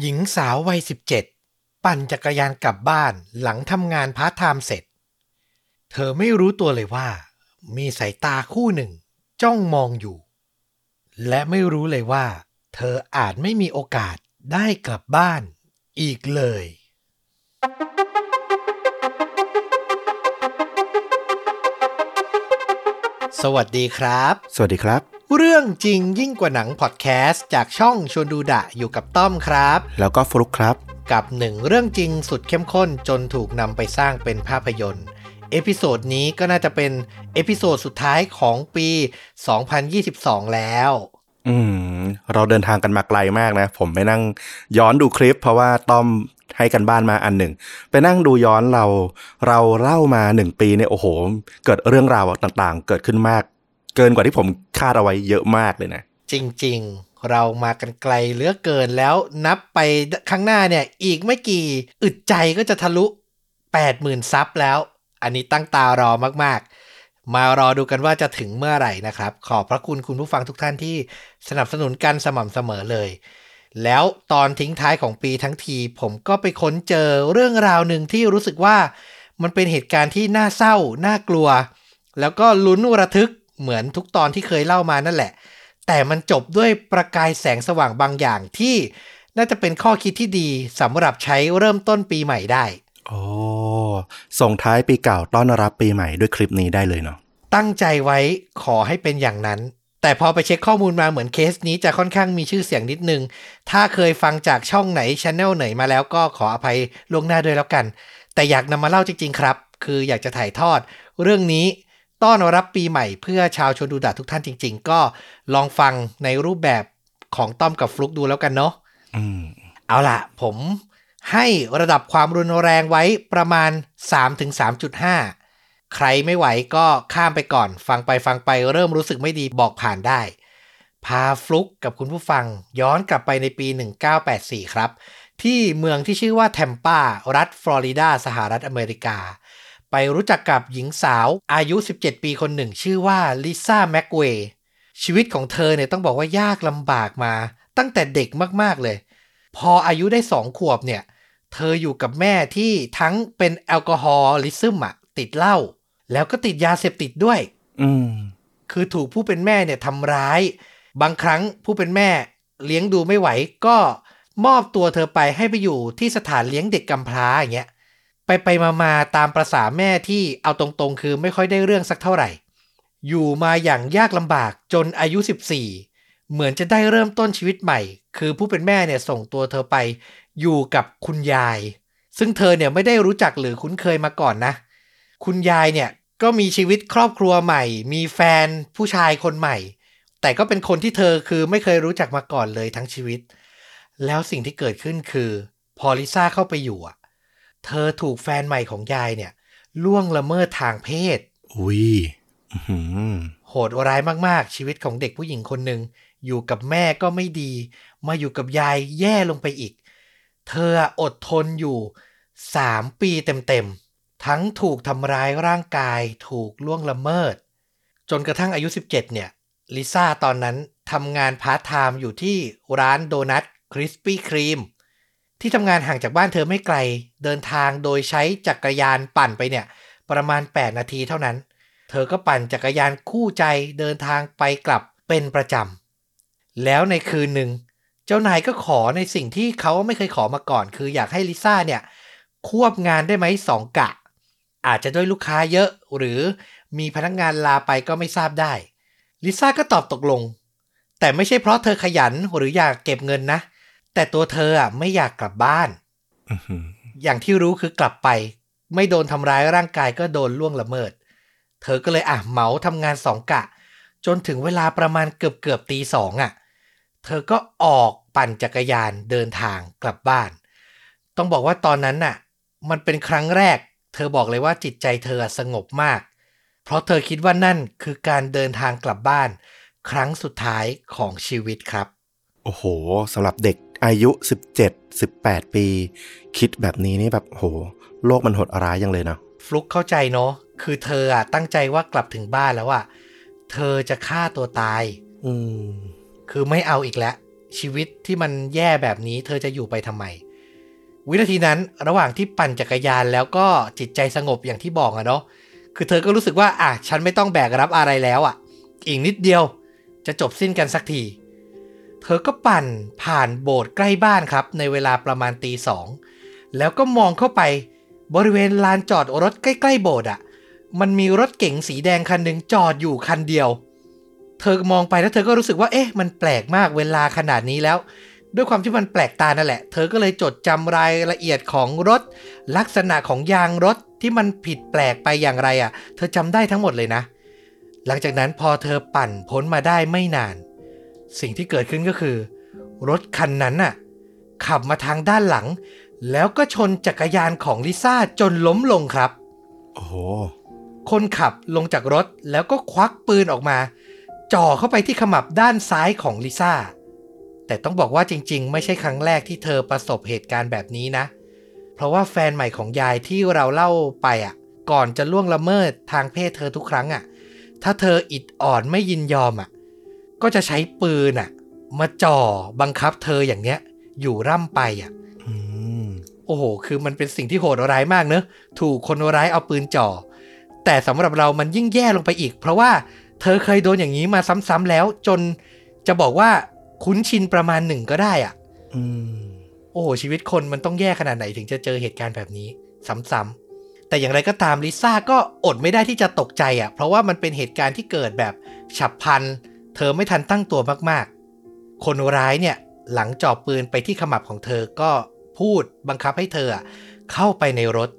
หญิงสาววัยสิบเจ็ดปั่นจักรยานกลับบ้านหลังทำงานพาร์ทไทม์เสร็จ เธอไม่รู้ตัวเลยว่า มีสายตาคู่หนึ่ง จ้องมองอยู่ และไม่รู้เลยว่า เธออาจไม่มีโอกาสได้กลับบ้านอีกเลย สวัสดีครับ สวัสดีครับ เรื่องจริงยิ่งกว่าหนังพอดแคสต์จากช่องชวนดูดะอยู่กับต้อมครับ แล้วก็ฟลุกครับ กับหนึ่งเรื่องจริงสุดเข้มข้นจนถูกนำไปสร้างเป็นภาพยนตร์ episode นี้ก็น่าจะเป็น episode สุดท้ายของปี 2022 แล้ว อืม เราเดินทางกันมาไกลมากนะ ผมไปนั่งย้อนดูคลิป เพราะว่าต้อมให้การบ้านมาอันหนึ่ง ไปนั่งดูย้อนเรา เราเล่ามาหนึ่งปีเนี่ยโอ้โห เกิดเรื่องราวต่างๆ เกิดขึ้นมาก เกินกว่าที่ผมคาดเอาไว้เยอะมากเลยนะ จริง ๆ เรามากันไกลเหลือเกินแล้วนับไปข้างหน้าเนี่ย อีกไม่กี่อึดใจก็จะทะลุ 80,000 ซับแล้ว อันนี้ตั้งตารอมากๆ มารอดูกันว่าจะถึงเมื่อไหร่นะครับ ขอบพระคุณคุณผู้ฟังทุกท่านที่สนับสนุนกันสม่ำเสมอเลย แล้วตอนทิ้งท้ายของปีทั้งที ผมก็ไปค้นเจอเรื่องราวหนึ่งที่รู้สึกว่ามันเป็นเหตุการณ์ที่น่าเศร้า น่ากลัว แล้วก็ลุ้นระทึก เหมือนทุกตอนที่เคยเล่ามานั่นแหละ แต่มันจบด้วยประกายแสงสว่างบางอย่างที่น่าจะเป็นข้อคิดที่ดีสำหรับใช้เริ่มต้นปีใหม่ได้ โอ้ส่งท้ายปีเก่าต้อนรับปีใหม่ด้วยคลิปนี้ได้เลยเนาะ ตั้งใจไว้ขอให้เป็นอย่างนั้น แต่พอไปเช็คข้อมูลมาเหมือนเคสนี้จะค่อนข้างมีชื่อเสียงนิดนึง ถ้าเคยฟังจากช่องไหนช anel ไหนมาแล้วก็ขออภัยล่วงหน้าด้วยแล้วกัน แต่อยากนำมาเล่าจริง ๆ ครับ คืออยากจะถ่ายทอด เรื่องนี้ ต้อนรับปีใหม่เพื่อชาวชนดูดะทุกท่านจริง ๆ ก็ลองฟังในรูปแบบของต้อมกับฟลุกดูแล้วกันเนาะอืมเอาล่ะ ผมให้ระดับความรุนแรงไว้ประมาณ 3-3.5 ใครไม่ไหวก็ข้ามไปก่อน ฟังไปฟังไปเริ่มรู้สึกไม่ดีบอกผ่านได้ พาฟลุกกับคุณผู้ฟังย้อนกลับไปในปี 1984 ครับ ที่เมืองที่ชื่อว่าแทมปารัฐฟลอริดา สหรัฐอเมริกา ไปรู้จักกับหญิงสาวอายุ 17 ปีคนหนึ่ง ชื่อว่าลิซ่าแม็กเวย์ชีวิตของเธอเนี่ยต้องบอกว่ายากลำบากมา ตั้งแต่เด็กมากๆเลย พออายุได้สองขวบเนี่ย เธออยู่กับแม่ที่ทั้งเป็นแอลกอฮอลิซึมอะติดเหล้าแล้วก็ติดยาเสพติดด้วย อืมคือถูกผู้เป็นแม่เนี่ยทำร้าย บางครั้งผู้เป็นแม่เลี้ยงดูไม่ไหวก็มอบตัวเธอไปให้ไปอยู่ที่สถานเลี้ยงเด็กกำพร้าอย่างเงี้ย ไปไปมามาตามประษาแม่ที่เอาตรงๆ คือไม่ค่อยได้เรื่องสักเท่าไหร่ อยู่มาอย่างยากลำบากจนอายุ 14 เหมือนจะได้เริ่มต้นชีวิตใหม่ คือผู้เป็นแม่เนี่ยส่งตัวเธอไปอยู่กับคุณยาย ซึ่งเธอเนี่ยไม่ได้รู้จักหรือคุ้นเคยมาก่อนนะ คุณยายเนี่ยก็มีชีวิตครอบครัวใหม่ มีแฟนผู้ชายคนใหม่ แต่ก็เป็นคนที่เธอคือไม่เคยรู้จักมาก่อนเลยทั้งชีวิต แล้วสิ่งที่เกิดขึ้นคือ พอลิซ่าเข้าไปอยู่อะ เธอถูกแฟนใหม่ของยายเนี่ย ล่วงละเมิดทางเพศ อุ้ยอื้อหือโหดร้ายมากๆ ชีวิตของเด็กผู้หญิงคนหนึ่งอยู่กับแม่ก็ไม่ดี มาอยู่กับยายแย่ลงไปอีก เธออดทนอยู่3ปีเต็มๆ ทั้งถูกทำร้ายร่างกายถูกล่วงละเมิด จนกระทั่งอายุ 17 เนี่ย ลิซ่าตอนนั้นทำงานพาร์ทไทม์อยู่ที่ร้านโดนัท Krispy Kreme ที่ทำงานห่างจากบ้านเธอไม่ไกล เดินทางโดยใช้จักรยานปั่นไปเนี่ย ประมาณ 8 นาทีเท่านั้น เธอก็ปั่นจักรยานคู่ใจเดินทางไปกลับเป็นประจำ แล้วในคืนหนึ่ง เจ้านายก็ขอในสิ่งที่เขาไม่เคยขอมาก่อน คืออยากให้ลิซ่าเนี่ย ควบงานได้ไหมสองกะ อาจจะด้วยลูกค้าเยอะหรือมีพนักงานลาไปก็ไม่ทราบได้ ลิซ่าก็ตอบตกลง แต่ไม่ใช่เพราะเธอขยันหรืออยากเก็บเงินนะ แต่ตัวเธออะไม่อยากกลับบ้านอื้อหืออย่างที่รู้คือกลับไป ไม่โดนทำร้ายร่างกายก็โดนล่วงละเมิด เธอก็เลยอะเหมาทำงานสองกะ จนถึงเวลาประมาณเกือบเกือบตีสองอะ เธอก็ออกปั่นจักรยานเดินทางกลับบ้าน ต้องบอกว่าตอนนั้นน่ะ มันเป็นครั้งแรก เธอบอกเลยว่าจิตใจเธอสงบมาก เพราะเธอคิดว่านั่นคือการเดินทางกลับบ้าน ครั้งสุดท้ายของชีวิตครับ โอ้โหสำหรับเด็ก อายุ 17 18 ปี คิดแบบนี้นี่แบบโห โลกมันโหดร้ายยังเลยเนาะฟลุกเข้าใจเนาะคือเธออะตั้งใจว่ากลับถึงบ้านแล้วอะเธอจะฆ่าตัวตาย อืมคือไม่เอาอีกแล้ว ชีวิตที่มันแย่แบบนี้ เธอจะอยู่ไปทำไม วินาทีนั้นระหว่างที่ปั่นจักรยานแล้วก็จิตใจสงบอย่างที่บอกอะเนาะคือเธอก็รู้สึกว่าอะฉันไม่ต้องแบกรับอะไรแล้วอะอีกนิดเดียว จะจบสิ้นกันสักที เธอก็ปั่นผ่านโบสถ์ใกล้บ้านครับ ในเวลาประมาณตีสองแล้วก็มองเข้าไปบริเวณลานจอดรถใกล้ ๆ โบสถ์อะมันมีรถเก๋งสีแดงคันหนึ่งจอดอยู่คันเดียว เธอมองไปแล้วเธอก็รู้สึกว่าเอ๊ะ มันแปลกมากเวลาขนาดนี้แล้ว ด้วยความที่มันแปลกตานั่นแหละ เธอก็เลยจดจำรายละเอียดของรถ ลักษณะของยางรถที่มันผิดแปลกไปอย่างไรอะ่ะ เธอจำได้ทั้งหมดเลยนะ หลังจากนั้นพอเธอปั่นพ้นมาได้ไม่นาน สิ่งที่เกิดขึ้นก็คือ รถคันนั้นน่ะขับมาทางด้านหลัง แล้วก็ชนจักรยานของลิซ่าจนล้มลงครับ โอ้โห คนขับลงจากรถแล้วก็ควักปืนออกมา จ่อเข้าไปที่ขมับด้านซ้ายของลิซ่า แต่ต้องบอกว่าจริงๆ ไม่ใช่ครั้งแรกที่เธอประสบเหตุการณ์แบบนี้นะ เพราะว่าแฟนใหม่ของยายที่เราเล่าไปอะ ก่อนจะล่วงละเมิดทางเพศเธอทุกครั้งอะ ถ้าเธออิดอ่อนไม่ยินยอมอะ ก็จะใช้ปืนอะ มาจ่อบังคับเธออย่างเนี้ย อยู่ร่ำไปอะอืมโอ้โห คือมันเป็นสิ่งที่โหดร้ายมากเนอะถูกคนร้ายเอาปืนจ่อ แต่สำหรับเรามันยิ่งแย่ลงไปอีก เพราะว่าเธอเคยโดนอย่างนี้มาซ้ำๆแล้ว จนจะบอกว่าคุ้นชินประมาณหนึ่งก็ได้อะอืมโอ้โห ชีวิตคนมันต้องแย่ขนาดไหนถึงจะเจอเหตุการณ์แบบนี้ ซ้ำๆ แต่อย่างไรก็ตามลิซ่าก็อดไม่ได้ที่จะตกใจอะ่ะ เพราะว่ามันเป็นเหตุการณ์ที่เกิดแบบฉับพลัน เธอไม่ทันตั้งตัวมากๆ คนร้ายเนี่ยหลังจ่อปืนไปที่ขมับของเธอก็พูดบังคับให้เธอเข้าไปในรถ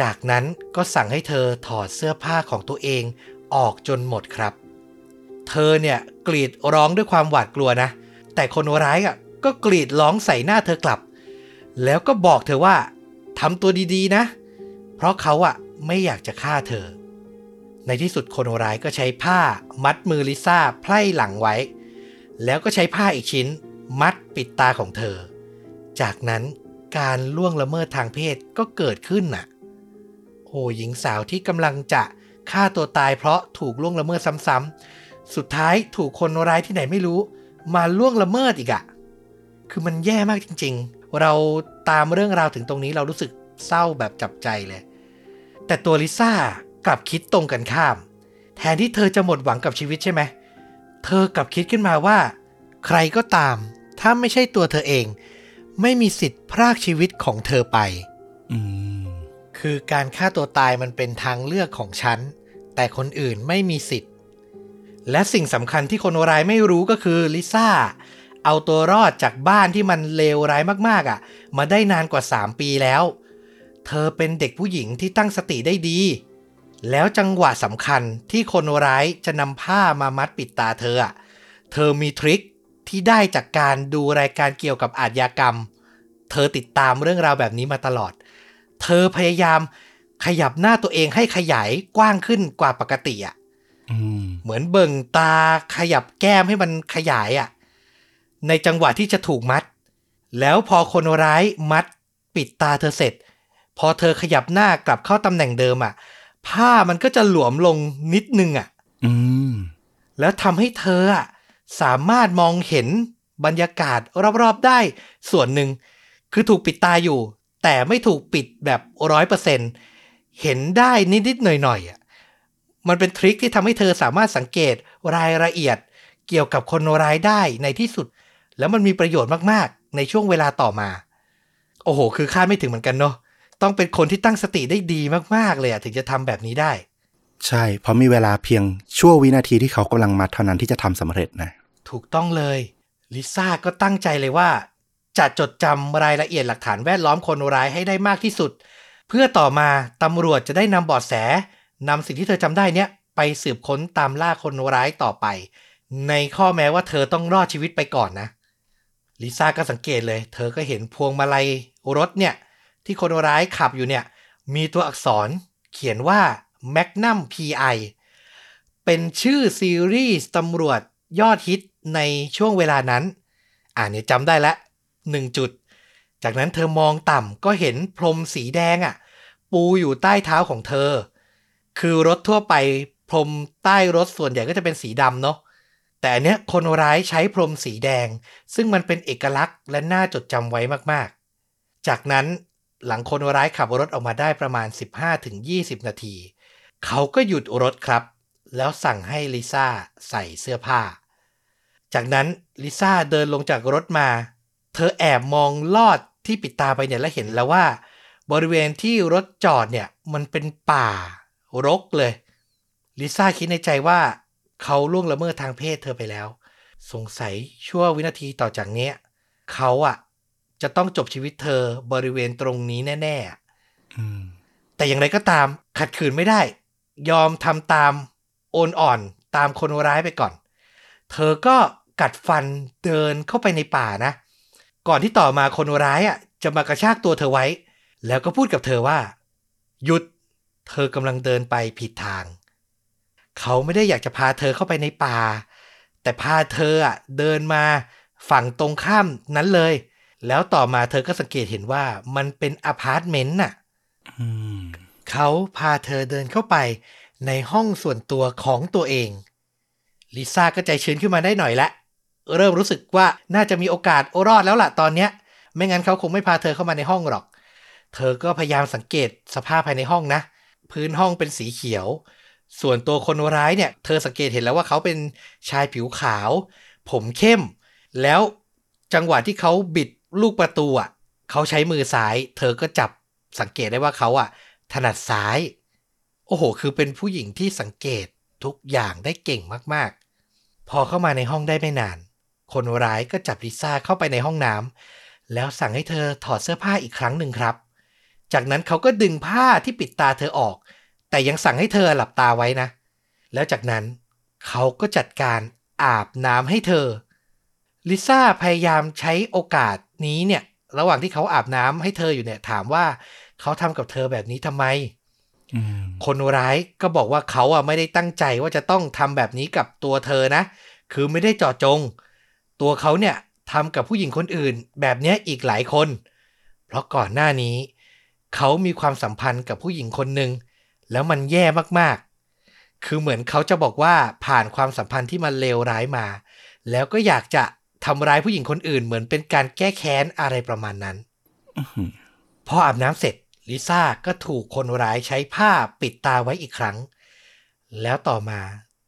จากนั้นก็สั่งให้เธอถอดเสื้อผ้าของตัวเองออกจนหมดครับ เธอเนี่ยกรีดร้องด้วยความหวาดกลัวนะ แต่คนร้ายอะก็กรีดร้องใส่หน้าเธอกลับ แล้วก็บอกเธอว่าทำตัวดีๆนะ เพราะเขาอะไม่อยากจะฆ่าเธอ ในที่สุดคนร้ายก็ใช้ผ้ามัดมือลิซ่าไพร่หลังไว้ แล้วก็ใช้ผ้าอีกชิ้น มัดปิดตาของเธอ จากนั้นการล่วงละเมิดทางเพศก็เกิดขึ้นน่ะ โอ้หญิงสาวที่กำลังจะฆ่าตัวตายเพราะถูกล่วงละเมิดซ้ำๆ สุดท้ายถูกคนร้ายที่ไหนไม่รู้ มาล่วงละเมิดอีกอะคือมันแย่มากจริง ๆ เราตามเรื่องราวถึงตรงนี้เรารู้สึกเศร้าแบบจับใจเลย แต่ตัวลิซ่า กลับคิดตรงกันข้าม แทนที่เธอจะหมดหวังกับชีวิตใช่ไหม เธอกลับคิดขึ้นมาว่า ใครก็ตาม ถ้าไม่ใช่ตัวเธอเอง ไม่มีสิทธิ์พรากชีวิตของเธอไปอืมคือการฆ่าตัวตายมันเป็นทางเลือกของฉัน แต่คนอื่นไม่มีสิทธิ์ และสิ่งสำคัญที่คนร้ายไม่รู้ก็คือลิซ่าเอาตัวรอดจากบ้านที่มันเลวร้ายมากๆอะ มาได้นานกว่า 3 ปีแล้ว เธอเป็นเด็กผู้หญิงที่ตั้งสติได้ดี แล้วจังหวะสำคัญที่คนร้ายจะนำผ้ามามัดปิดตาเธออะเธอมีทริคที่ได้จากการดูรายการเกี่ยวกับอาชญากรรม เธอติดตามเรื่องราวแบบนี้มาตลอด เธอพยายามขยับหน้าตัวเองให้ขยายกว้างขึ้นกว่าปกติอะอืมเหมือนเบิ่งตาขยับแก้มให้มันขยายอะ ในจังหวะที่จะถูกมัด แล้วพอคนร้ายมัดปิดตาเธอเสร็จ พอเธอขยับหน้ากลับเข้าตำแหน่งเดิมอะ ผ้ามันก็จะหลวมลงนิดนึงอะอืมแล้วทำให้เธออะสามารถมองเห็นบรรยากาศรอบๆได้ส่วนหนึ่ง คือถูกปิดตาอยู่ แต่ไม่ถูกปิดแบบร้อยเปอร์เซ็นเห็นได้นิดๆหน่อยๆอะมันเป็นทริคที่ทำให้เธอสามารถสังเกตรายละเอียด เกี่ยวกับคนร้ายได้ในที่สุด แล้วมันมีประโยชน์มากๆ ในช่วงเวลาต่อมา โอ้โห คือคาดไม่ถึงเหมือนกันเนาะ ต้องเป็นคนที่ตั้งสติได้ดีมากๆเลยอะถึงจะทำแบบนี้ได้ ใช่ เพราะมีเวลาเพียงชั่ววินาทีที่เขากำลังมัดเท่านั้นที่จะทำสำเร็จนะ ถูกต้องเลยลิซ่าก็ตั้งใจเลยว่า จะจดจำรายละเอียดหลักฐานแวดล้อมคนร้ายให้ได้มากที่สุด เพื่อต่อมาตำรวจจะได้นำเบอดแสนำสิ่งที่เธอจำได้เนี้ยไปสืบค้นตามล่าคนร้ายต่อไป ในข้อแม้ว่าเธอต้องรอดชีวิตไปก่อนนะลิซ่าก็สังเกตเลย เธอก็เห็นพวงมาลัยรถเนี่ย ที่คนร้ายขับอยู่เนี่ย มีตัวอักษรเขียนว่า Magnum PI เป็นชื่อซีรีส์ตำรวจยอดฮิตในช่วงเวลานั้น อ่านเนี่ยจำได้ละหนึ่งจุด จากนั้นเธอมองต่ำก็เห็นพรมสีแดงอะ่ะ ปูอยู่ใต้เท้าของเธอ คือรถทั่วไปพรมใต้รถส่วนใหญ่ก็จะเป็นสีดำเนาะแต่อันเนี้ยคนร้ายใช้พรมสีแดง ซึ่งมันเป็นเอกลักษณ์และน่าจดจำไว้มากๆ จากนั้น หลังคนร้ายขับรถออกมาได้ประมาณ 15-20 นาที เขาก็หยุดรถครับ แล้วสั่งให้ลิซ่าใส่เสื้อผ้า จากนั้นลิซ่าเดินลงจากรถมา เธอแอบมองลอดที่ปิดตาไปเนี่ยแล้วเห็นแล้วว่า บริเวณที่รถจอดเนี่ยมันเป็นป่ารกเลย ลิซ่าคิดในใจว่า เขาล่วงละเมิดทางเพศเธอไปแล้ว สงสัยชั่ววินาทีต่อจากนี้เขาอะ จะต้องจบชีวิตเธอบริเวณตรงนี้แน่ๆอืมแต่อย่างไรก็ตามขัดขืนไม่ได้ ยอมทำตามโอนอ่อนตามคนร้ายไปก่อน เธอก็กัดฟันเดินเข้าไปในป่านะ ก่อนที่ต่อมาคนร้ายอะจะมากระชากตัวเธอไว้ แล้วก็พูดกับเธอว่า หยุด เธอกำลังเดินไปผิดทาง เขาไม่ได้อยากจะพาเธอเข้าไปในป่า แต่พาเธออะเดินมาฝั่งตรงข้ามนั้นเลย แล้วต่อมาเธอก็สังเกตเห็นว่ามันเป็นอพาร์ตเมนต์น่ะอืมเขาพาเธอเดินเข้าไปในห้องส่วนตัวของตัวเอง ลิซ่าก็ใจชื้นขึ้นมาได้หน่อยละ เริ่มรู้สึกว่าน่าจะมีโอกาสรอดแล้วล่ะตอนเนี้ย ไม่งั้นเขาคงไม่พาเธอเข้ามาในห้องหรอก เธอก็พยายามสังเกตสภาพภายในห้องนะ พื้นห้องเป็นสีเขียว ส่วนตัวคนร้ายเนี่ย เธอสังเกตเห็นแล้วว่าเขาเป็นชายผิวขาว ผมเข้ม แล้วจังหวะที่เขาบิด ลูกประตูอะเขาใช้มือซ้าย เธอก็จับสังเกตได้ว่าเขาอะ ถนัดซ้าย โอ้โห คือเป็นผู้หญิงที่สังเกตทุกอย่างได้เก่งมากๆ พอเข้ามาในห้องได้ไม่นาน คนร้ายก็จับลิซ่าเข้าไปในห้องน้ำแล้วสั่งให้เธอถอดเสื้อผ้าอีกครั้งหนึ่งครับ จากนั้นเขาก็ดึงผ้าที่ปิดตาเธอออก แต่ยังสั่งให้เธอหลับตาไว้นะ แล้วจากนั้นเขาก็จัดการอาบน้ำให้เธอลิซ่าพยายามใช้โอกาส นี้เนี่ย ระหว่างที่เขาอาบน้ำให้เธออยู่เนี่ย ถามว่าเขาทำกับเธอแบบนี้ทำไมอืมคนร้ายก็บอกว่าเขาอะไม่ได้ตั้งใจว่าจะต้องทำแบบนี้กับตัวเธอนะ คือไม่ได้เจาะจง ตัวเขาเนี่ยทำกับผู้หญิงคนอื่น แบบเนี้ยอีกหลายคน เพราะก่อนหน้านี้ เขามีความสัมพันธ์กับผู้หญิงคนหนึ่งแล้วมันแย่มากๆ คือเหมือนเขาจะบอกว่าผ่านความสัมพันธ์ที่มันเลวร้ายมา แล้วก็อยากจะ ทำร้ายผู้หญิงคนอื่นเหมือนเป็นการแก้แค้นอะไรประมาณนั้นอื้อหือพออาบน้ำเสร็จลิซ่าก็ถูกคนร้ายใช้ผ้าปิดตาไว้อีกครั้ง แล้วต่อมา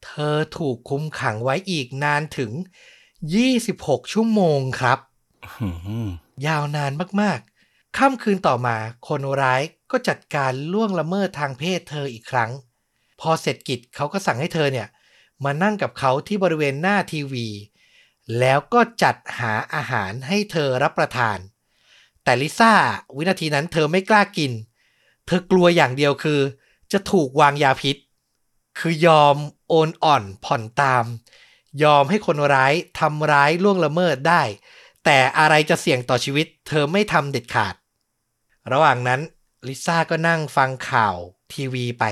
เธอถูกคุมขังไว้อีกนานถึง 26 ชั่วโมงครับอื้อหือยาวนานมากๆ ค่ำคืนต่อมาคนร้ายก็จัดการล่วงละเมิดทางเพศเธออีกครั้ง พอเสร็จกิจเขาก็สั่งให้เธอเนี่ย มานั่งกับเขาที่บริเวณหน้าทีวี แล้วก็จัดหาอาหารให้เธอรับประทาน แต่ลิซ่าวินาทีนั้นเธอไม่กล้ากิน เธอกลัวอย่างเดียวคือ จะถูกวางยาพิษ คือยอมโอนอ่อนผ่อนตาม ยอมให้คนร้ายทำร้ายล่วงละเมิดได้ แต่อะไรจะเสี่ยงต่อชีวิต เธอไม่ทำเด็ดขาด ระหว่างนั้นลิซ่าก็นั่งฟังข่าวทีวีไป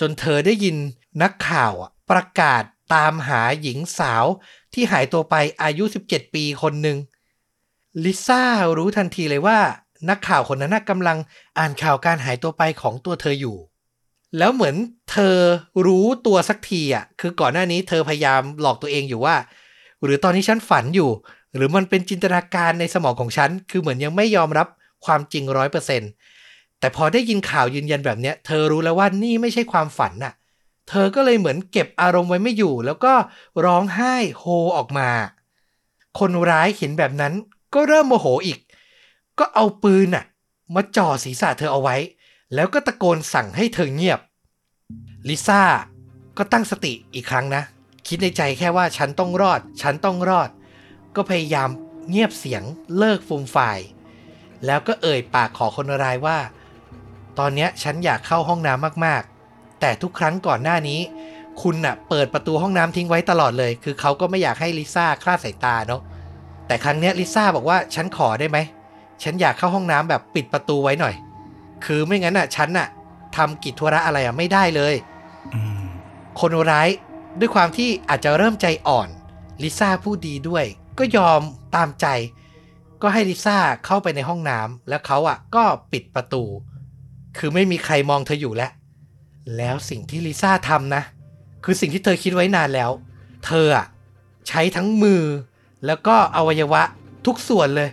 จนเธอได้ยินนักข่าวประกาศ ตามหาหญิงสาวที่หายตัวไปอายุ 17 ปีคนหนึ่งลิซ่ารู้ทันทีเลยว่า นักข่าวคนนั้นกำลังอ่านข่าวการหายตัวไปของตัวเธออยู่ แล้วเหมือนเธอรู้ตัวสักทีอะคือก่อนหน้านี้เธอพยายามหลอกตัวเองอยู่ว่า หรือตอนนี้ฉันฝันอยู่ หรือมันเป็นจินตนาการในสมองของฉัน คือเหมือนยังไม่ยอมรับความจริงร้อยเปอร์เซ็นต์แต่พอได้ยินข่าวยืนยันแบบเนี้ย เธอรู้แล้วว่านี่ไม่ใช่ความฝันน่ะ เธอก็เลยเหมือนเก็บอารมณ์ไว้ไม่อยู่ แล้วก็ร้องไห้โฮออกมา คนร้ายเห็นแบบนั้นก็เริ่มโมโหอีก ก็เอาปืนน่ะมาจ่อศีรษะเธอเอาไว้ แล้วก็ตะโกนสั่งให้เธอเงียบ ลิซ่าก็ตั้งสติอีกครั้งนะ คิดในใจแค่ว่าฉันต้องรอด ฉันต้องรอด ก็พยายามเงียบเสียงเลิกฟูมฟาย แล้วก็เอ่ยปากขอคนร้ายว่า ตอนนี้ฉันอยากเข้าห้องน้ำมากๆ แต่ทุกครั้งก่อนหน้านี้ คุณน่ะเปิดประตูห้องน้ำทิ้งไว้ตลอดเลย คือเขาก็ไม่อยากให้ลิซ่าคลาดสายตาเนาะแต่ครั้งเนี้ยลิซ่าบอกว่าฉันขอได้ไหมฉันอยากเข้าห้องน้ำแบบปิดประตูไว้หน่อย คือไม่งั้นอะฉันอะทำกิจธุระอะไรอะไม่ได้เลยคนร้ายด้วยความที่อาจจะเริ่มใจอ่อนลิซ่าพูดดีด้วย ก็ยอมตามใจ ก็ให้ลิซ่าเข้าไปในห้องน้ำแล้วเขาอะก็ปิดประตู คือไม่มีใครมองเธออยู่แล้ว แล้วสิ่งที่ลิซ่าทำนะ คือสิ่งที่เธอคิดไว้นานแล้ว เธออะใช้ทั้งมือ แล้วก็อวัยวะทุกส่วนเลย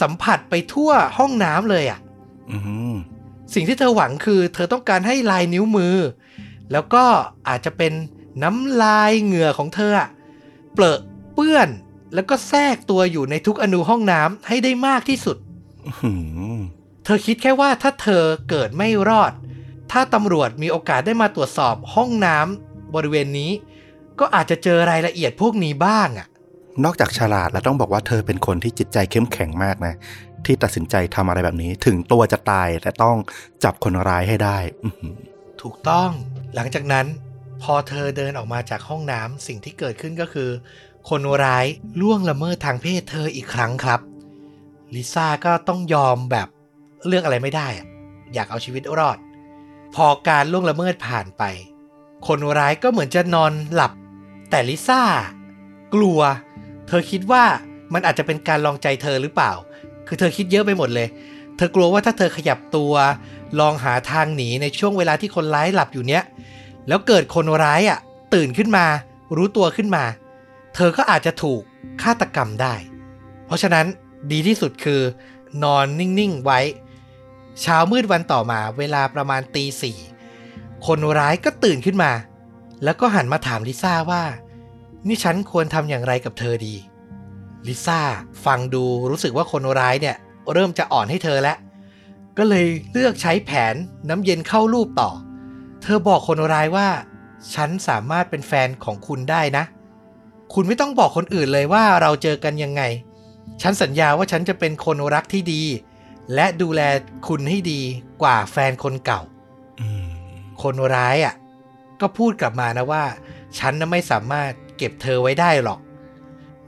สัมผัสไปทั่วห้องน้ำเลยอะ่ะอืมสิ่งที่เธอหวังคือ เธอต้องการให้ลายนิ้วมือ แล้วก็อาจจะเป็นน้ำลายเหงื่อของเธออะเปรอะเปื้อน แล้วก็แทรกตัวอยู่ในทุกอนูห้องน้ำให้ได้มากที่สุดอืมเธอคิดแค่ว่าถ้าเธอเกิดไม่รอด ถ้าตำรวจมีโอกาสได้มาตรวจสอบห้องน้ำบริเวณนี้ ก็อาจจะเจอรายละเอียดพวกนี้บ้างอะนอกจากฉลาดแล้วต้องบอกว่าเธอเป็นคนที่จิตใจเข้มแข็งมากนะ ที่ตัดสินใจทำอะไรแบบนี้ ถึงตัวจะตายแต่ต้องจับคนร้ายให้ได้อื้อหือถูกต้อง หลังจากนั้น พอเธอเดินออกมาจากห้องน้ำสิ่งที่เกิดขึ้นก็คือ คนร้ายล่วงละเมิดทางเพศเธออีกครั้งครับลิซ่าก็ต้องยอมแบบเลือกอะไรไม่ได้อะอยากเอาชีวิตรอด พอการล่วงละเมิดผ่านไป คนร้ายก็เหมือนจะนอนหลับ แต่ลิซ่ากลัว เธอคิดว่ามันอาจจะเป็นการลองใจเธอหรือเปล่า คือเธอคิดเยอะไปหมดเลย เธอกลัวว่าถ้าเธอขยับตัว ลองหาทางหนีในช่วงเวลาที่คนร้ายหลับอยู่เนี้ย แล้วเกิดคนร้ายอะตื่นขึ้นมา รู้ตัวขึ้นมา เธอก็อาจจะถูกฆาตกรรมได้ เพราะฉะนั้นดีที่สุดคือนอนนิ่งๆไว้ เช้ามืดวันต่อมาเวลาประมาณตีสี่คนร้ายก็ตื่นขึ้นมา แล้วก็หันมาถามลิซ่าว่า นี่ฉันควรทำอย่างไรกับเธอดี ลิซ่าฟังดูรู้สึกว่าคนร้ายเนี่ย เริ่มจะอ่อนให้เธอแล้ว ก็เลยเลือกใช้แผนน้ำเย็นเข้ารูปต่อ เธอบอกคนร้ายว่า ฉันสามารถเป็นแฟนของคุณได้นะ คุณไม่ต้องบอกคนอื่นเลยว่าเราเจอกันยังไง ฉันสัญญาว่าฉันจะเป็นคนรักที่ดี และดูแลคุณให้ดีกว่าแฟนคนเก่าอืมคนร้ายอะ ก็พูดกลับมานะว่า ฉันน่ะไม่สามารถเก็บเธอไว้ได้หรอก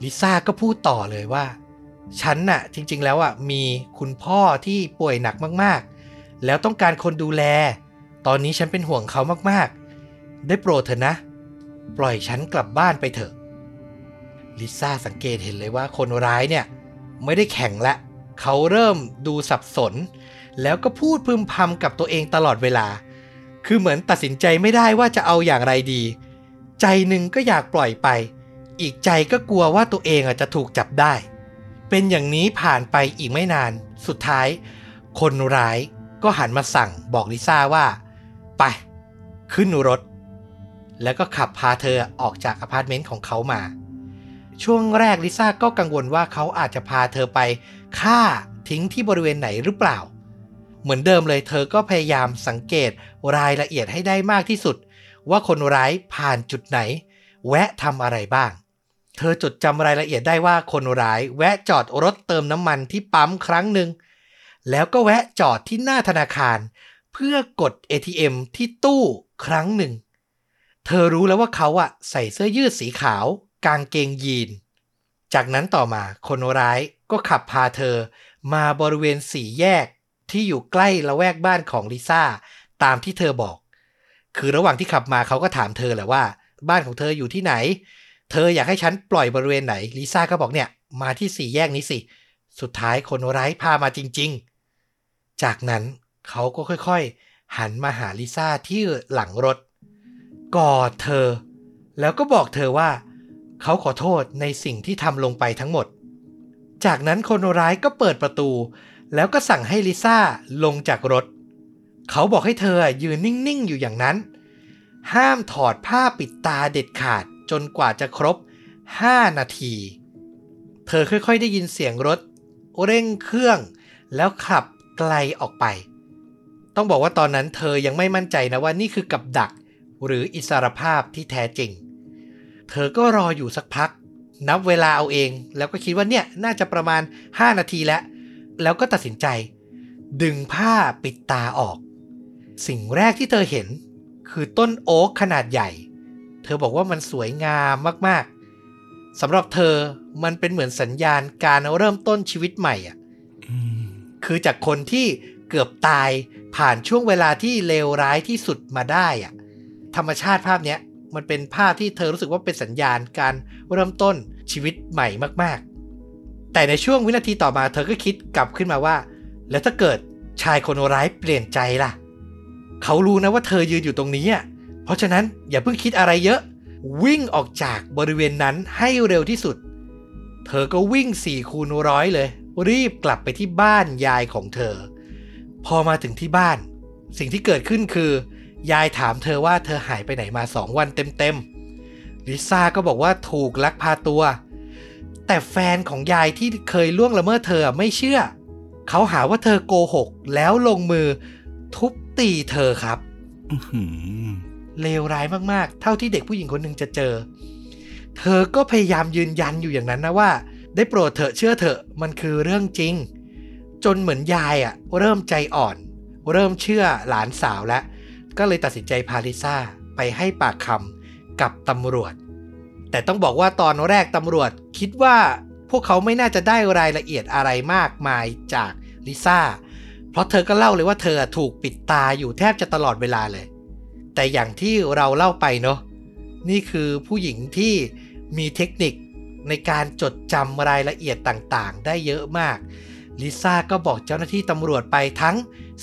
ลิซ่าก็พูดต่อเลยว่า ฉันน่ะ จริง ๆ แล้วอะ มีคุณพ่อที่ป่วยหนักมากๆ แล้วต้องการคนดูแล ตอนนี้ฉันเป็นห่วงเขามากๆ ได้โปรดเถอะนะ ปล่อยฉันกลับบ้านไปเถอะลิซ่าสังเกตเห็นเลยว่าคนร้ายเนี่ย ไม่ได้แข็งละ เขาเริ่มดูสับสน แล้วก็พูดพึมพำกับตัวเองตลอดเวลา คือเหมือนตัดสินใจไม่ได้ว่าจะเอาอย่างไรดี ใจหนึ่งก็อยากปล่อยไป อีกใจก็กลัวว่าตัวเองอะจะถูกจับได้ เป็นอย่างนี้ผ่านไปอีกไม่นาน สุดท้าย คนร้ายก็หันมาสั่งบอกลิซ่าว่า ไป ขึ้นรถ แล้วก็ขับพาเธอออกจากอพาร์ตเมนต์ของเขามา ช่วงแรกลิซ่าก็กังวลว่าเขาอาจจะพาเธอไป ฆ่าทิ้งที่บริเวณไหนหรือเปล่า เหมือนเดิมเลยเธอก็พยายามสังเกตรายละเอียดให้ได้มากที่สุด ว่าคนร้ายผ่านจุดไหน แวะทำอะไรบ้าง เธอจดจำรายละเอียดได้ว่าคนร้ายแวะจอดรถเติมน้ำมันที่ปั๊มครั้งหนึ่งแล้วก็แวะจอดที่หน้าธนาคาร เพื่อกด ATM ที่ตู้ครั้งหนึ่ง เธอรู้แล้วว่าเขาอะใส่เสื้อยืดสีขาว กางเกงยีน จากนั้นต่อมาคนร้ายก็ขับพาเธอ มาบริเวณสี่แยกที่อยู่ใกล้ละแวกบ้านของลิซ่าตามที่เธอบอก คือระหว่างที่ขับมาเขาก็ถามเธอแหละว่า บ้านของเธออยู่ที่ไหน เธออยากให้ฉันปล่อยบริเวณไหนลิซ่าก็บอกเนี่ยมาที่สี่แยกนี้สิ สุดท้ายคนร้ายพามาจริง ๆ จากนั้นเขาก็ค่อยๆ หันมาหาลิซ่าที่หลังรถ กอดเธอ แล้วก็บอกเธอว่า เขาขอโทษในสิ่งที่ทำลงไปทั้งหมด จากนั้นคนร้ายก็เปิดประตู แล้วก็สั่งให้ลิซ่าลงจากรถ เขาบอกให้เธอยืนนิ่ง ๆ อยู่อย่างนั้น ห้ามถอดผ้าปิดตาเด็ดขาดจนกว่าจะครบ 5 นาที เธอค่อยๆ ได้ยินเสียงรถ เร่งเครื่อง แล้วขับไกลออกไป ต้องบอกว่าตอนนั้นเธอยังไม่มั่นใจนะว่านี่คือกับดัก หรืออิสรภาพที่แท้จริง เธอก็รออยู่สักพัก นับเวลาเอาเอง แล้วก็คิดว่าเนี่ยน่าจะประมาณ 5 นาทีแล้ว แล้วก็ตัดสินใจ ดึงผ้าปิดตาออก สิ่งแรกที่เธอเห็น คือต้นโอ๊กขนาดใหญ่ เธอบอกว่ามันสวยงามมากๆสำหรับเธอมันเป็นเหมือนสัญญาณการเริ่มต้นชีวิตใหม่อะคือจากคนที่เกือบตายผ่านช่วงเวลาที่เลวร้ายที่สุดมาได้อะธรรมชาติภาพเนี้ย มันเป็นภาพที่เธอรู้สึกว่าเป็นสัญญาณการเริ่มต้นชีวิตใหม่มาก ๆ แต่ในช่วงวินาทีต่อมาเธอก็คิดกลับขึ้นมาว่า แล้วถ้าเกิดชายคนร้ายเปลี่ยนใจล่ะ เขารู้นะว่าเธอยืนอยู่ตรงนี้อะเพราะฉะนั้นอย่าเพิ่งคิดอะไรเยอะ วิ่งออกจากบริเวณนั้นให้เร็วที่สุด เธอก็วิ่งสี่คูณร้อยเลย รีบกลับไปที่บ้านยายของเธอ พอมาถึงที่บ้าน สิ่งที่เกิดขึ้นคือ ยายถามเธอว่าเธอหายไปไหนมาสองวันเต็มๆ ลิซ่าก็บอกว่าถูกลักพาตัว แต่แฟนของยายที่เคยล่วงละเมิดเธอไม่เชื่อ เขาหาว่าเธอโกหก แล้วลงมือทุบตีเธอครับอื้อหือเลวร้ายมากๆ เท่าที่เด็กผู้หญิงคนหนึ่งจะเจอ เธอก็พยายามยืนยันอยู่อย่างนั้นนะว่า ได้โปรดเถอะเชื่อเถอะมันคือเรื่องจริง จนเหมือนยายอะ่ะเริ่มใจอ่อน เริ่มเชื่อหลานสาวแล้ว ก็เลยตัดสินใจพาลิซ่าไปให้ปากคำกับตำรวจ แต่ต้องบอกว่าตอนแรกตำรวจคิดว่าพวกเขาไม่น่าจะได้รายละเอียดอะไรมากมายจากลิซ่า เพราะเธอก็เล่าเลยว่าเธอถูกปิดตาอยู่แทบจะตลอดเวลาเลย แต่อย่างที่เราเล่าไปเนาะ นี่คือผู้หญิงที่มีเทคนิคในการจดจำรายละเอียดต่างๆ ได้เยอะมาก ลิซ่าก็บอกเจ้าหน้าที่ตำรวจไปทั้ง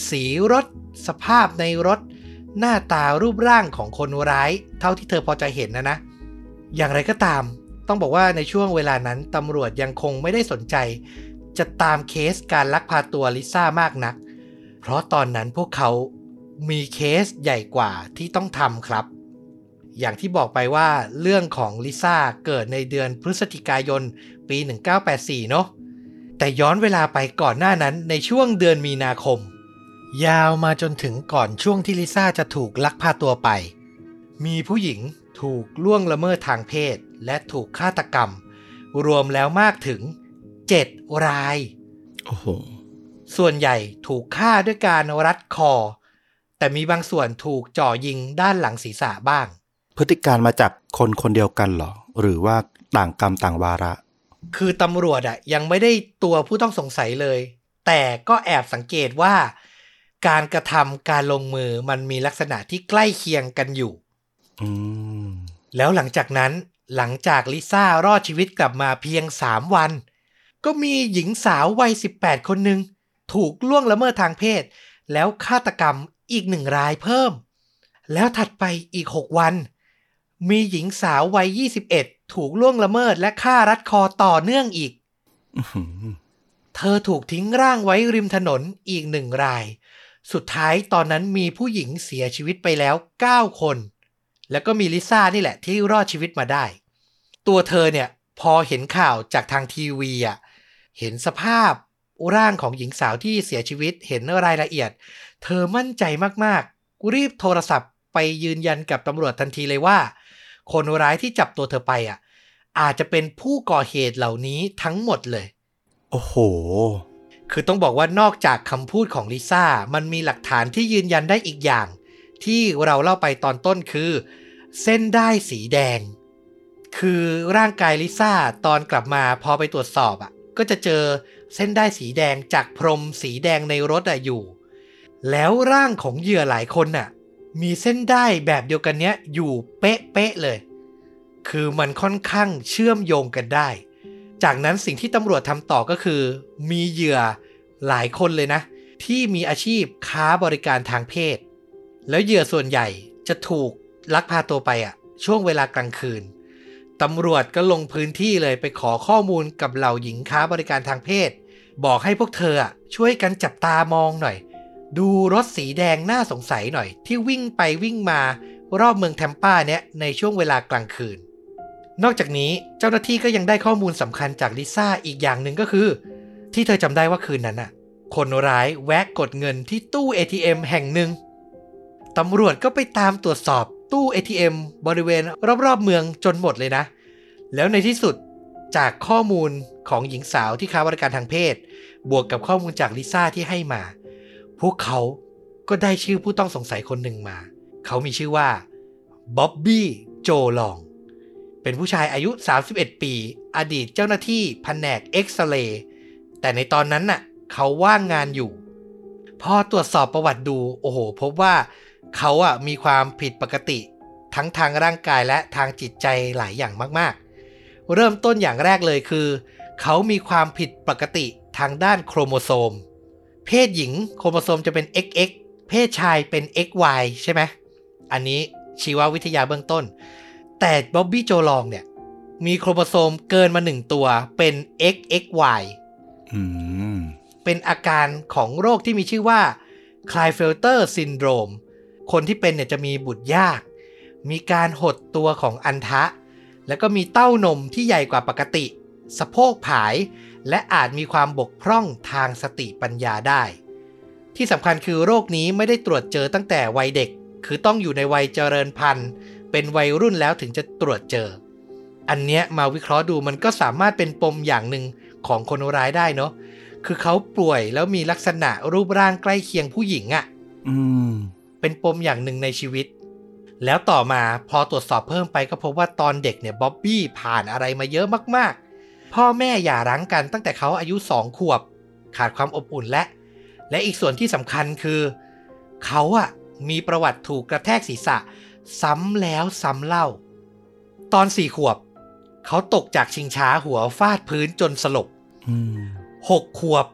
สีรถ สภาพในรถ หน้าตารูปร่างของคนร้าย เท่าที่เธอพอจะเห็นนะนะ อย่างไรก็ตาม ต้องบอกว่าในช่วงเวลานั้นตำรวจยังคงไม่ได้สนใจ จะตามเคสการลักพาตัวลิซ่ามากนัก เพราะตอนนั้นพวกเขามีเคสใหญ่กว่าที่ต้องทำครับ อย่างที่บอกไปว่าเรื่องของลิซ่าเกิดในเดือนพฤศจิกายนปี 1984 เนาะแต่ย้อนเวลาไปก่อนหน้านั้นในช่วงเดือนมีนาคม ยาวมาจนถึงก่อนช่วงที่ลิซ่าจะถูกลักพาตัวไป มีผู้หญิงถูกล่วงละเมิดทางเพศ และถูกฆาตกรรม รวมแล้วมากถึง 7 ราย โอ้โห ส่วนใหญ่ถูกฆ่าด้วยการรัดคอ แต่มีบางส่วนถูกจ่อยิงด้านหลังศีรษะบ้าง พฤติการมาจากคนคนเดียวกันเหรอ หรือว่าต่างกรรมต่างวาระ คือตำรวจอะยังไม่ได้ตัวผู้ต้องสงสัยเลย แต่ก็แอบสังเกตว่า การกระทำการลงมือมันมีลักษณะที่ใกล้เคียงกันอยู่อืมแล้วหลังจากนั้นหลังจากลิซ่ารอดชีวิตกลับมาเพียง3วัน ก็มีหญิงสาววัย 18 คนหนึ่งถูกล่วงละเมิดทางเพศ แล้วฆาตกรรมอีกหนึ่งรายเพิ่ม แล้วถัดไปอีก 6 วัน มีหญิงสาววัย 21 ถูกล่วงละเมิดและฆ่ารัดคอต่อเนื่องอีกอื้อหือเธอถูกทิ้งร่างไว้ริมถนนอีกหนึ่งราย สุดท้ายตอนนั้นมีผู้หญิงเสียชีวิตไปแล้ว 9 คน แล้วก็มีลิซ่านี่แหละที่รอดชีวิตมาได้ ตัวเธอเนี่ยพอเห็นข่าวจากทางทีวีอะเห็นสภาพร่างของหญิงสาวที่เสียชีวิตเห็นรายละเอียด เธอมั่นใจมากๆ รีบโทรศัพท์ไปยืนยันกับตำรวจทันทีเลยว่า คนร้ายที่จับตัวเธอไปอะอาจจะเป็นผู้ก่อเหตุเหล่านี้ทั้งหมดเลย โอ้โห คือต้องบอกว่านอกจากคำพูดของลิซ่า มันมีหลักฐานที่ยืนยันได้อีกอย่าง ที่เราเล่าไปตอนต้นคือ เส้นได้สีแดง คือร่างกายลิซ่าตอนกลับมาพอไปตรวจสอบอะ ก็จะเจอเส้นได้สีแดงจากพรมสีแดงในรถอะอยู่ แล้วร่างของเหยื่อหลายคนน่ะ มีเส้นได้แบบเดียวกันเนี้ยอยู่เป๊ะๆเลย คือมันค่อนข้างเชื่อมโยงกันได้ จากนั้นสิ่งที่ตำรวจทำต่อก็คือ มีเหยื่อหลายคนเลยนะ ที่มีอาชีพค้าบริการทางเพศ แล้วเหยื่อส่วนใหญ่จะถูกลักพาตัวไปอะช่วงเวลากลางคืนตำรวจก็ลงพื้นที่เลยไปขอข้อมูลกับเหล่าหญิงค้าบริการทางเพศ บอกให้พวกเธอช่วยกันจับตามองหน่อย ดูรถสีแดงน่าสงสัยหน่อย ที่วิ่งไปวิ่งมารอบเมืองแทมป้าเนี้ยในช่วงเวลากลางคืน นอกจากนี้เจ้าหน้าที่ก็ยังได้ข้อมูลสำคัญจากลิซ่าอีกอย่างหนึ่งก็คือ ที่เธอจำได้ว่าคืนนั้นน่ะ คนร้ายแวะกดเงินที่ตู้ ATM แห่งหนึ่งตำรวจก็ไปตามตรวจสอบตู้ ATM บริเวณรอบๆเมืองจนหมดเลยนะ แล้วในที่สุดจากข้อมูลของหญิงสาวที่ค้าบริการทางเพศ บวกกับข้อมูลจากลิซ่าที่ให้มา พวกเขาก็ได้ชื่อผู้ต้องสงสัยคนหนึ่งมา เขามีชื่อว่าบ๊อบบี้โจลอง เป็นผู้ชายอายุ 31 ปี อดีตเจ้าหน้าที่แผนกเอ็กซเรย์แต่ในตอนนั้นน่ะเขาว่างงานอยู่ พอตรวจสอบประวัติดู โอ้โห พบว่าเขาอะมีความผิดปกติ ทั้งทางร่างกายและทางจิตใจหลายอย่างมากๆ เริ่มต้นอย่างแรกเลยคือ เขามีความผิดปกติทางด้านโครโมโซม เพศหญิงโครโมโซมจะเป็น XX เพศชายเป็น XY ใช่ไหม อันนี้ชีววิทยาเบื้องต้น แต่บ๊อบบี้โจลองเนี่ย มีโครโมโซมเกินมาหนึ่งตัวเป็น XXY อืมเป็นอาการของโรคที่มีชื่อว่า Klinefelter syndrome คนที่เป็นเนี่ยจะมีบุตรยาก มีการหดตัวของอัณฑะ แล้วก็มีเต้านมที่ใหญ่กว่าปกติ สะโพกผาย และอาจมีความบกพร่องทางสติปัญญาได้ ที่สำคัญคือโรคนี้ไม่ได้ตรวจเจอตั้งแต่วัยเด็ก คือต้องอยู่ในวัยเจริญพันธุ์ เป็นวัยรุ่นแล้วถึงจะตรวจเจอ อันเนี้ยมาวิเคราะห์ดูมันก็สามารถเป็นปมอย่างหนึ่งของคนร้ายได้เนาะคือเขาป่วยแล้วมีลักษณะรูปร่างใกล้เคียงผู้หญิงอะ่ะอืมเป็นปมอย่างหนึ่งในชีวิต แล้วต่อมาพอตรวจสอบเพิ่มไปก็พบว่าตอนเด็กเนี่ยบ๊อบบี้ผ่านอะไรมาเยอะมากๆ พ่อแม่หย่าร้างกันตั้งแต่เขาอายุสองขวบ ขาดความอบอุ่นและ และอีกส่วนที่สำคัญคือ เขาอะมีประวัติถูกกระแทกศีรษะ ซ้ำแล้วซ้ำเล่า ตอนสี่ขวบ เขาตกจากชิงช้าหัวฟาดพื้นจนสลบอืมหกขวบ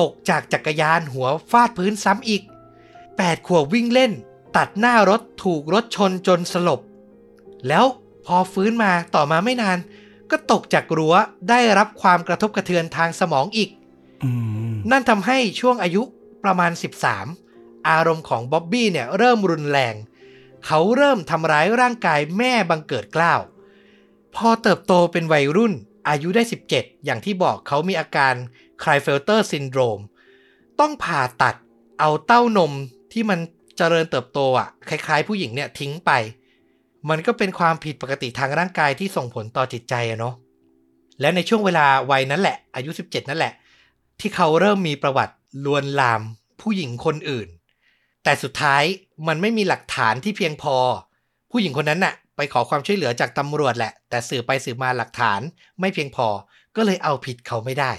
ตกจากจักรยานหัวฟาดพื้นซ้ำอีกแปดขวบวิ่งเล่น ตัดหน้ารถถูกรถชนจนสลบ แล้วพอฟื้นมาต่อมาไม่นาน ก็ตกจากรั้วได้รับความกระทบกระเทือนทางสมองอีกอืมนั่นทำให้ช่วงอายุประมาณ 13 อารมณ์ของบ๊อบบี้เนี่ยเริ่มรุนแรง เขาเริ่มทำร้ายร่างกายแม่บังเกิดเกล้าว พอเติบโตเป็นวัยรุ่นอายุได้ 17 อย่างที่บอกเขามีอาการKlinefelter syndrome ต้องผ่าตัดเอาเต้านมที่มันเจริญเติบโตอะ คล้ายๆ ผู้หญิงเนี่ยทิ้งไป มันก็เป็นความผิดปกติทางร่างกายที่ส่งผลต่อจิตใจอะเนาะและในช่วงเวลาวัยนั้นแหละ อายุ 17 นั่นแหละ ที่เขาเริ่มมีประวัติลวนลามผู้หญิงคนอื่น แต่สุดท้ายมันไม่มีหลักฐานที่เพียงพอ ผู้หญิงคนนั้นน่ะ ไปขอความช่วยเหลือจากตำรวจแหละ แต่สืบไปสืบมาหลักฐานไม่เพียงพอ ก็เลยเอาผิดเขาไม่ได้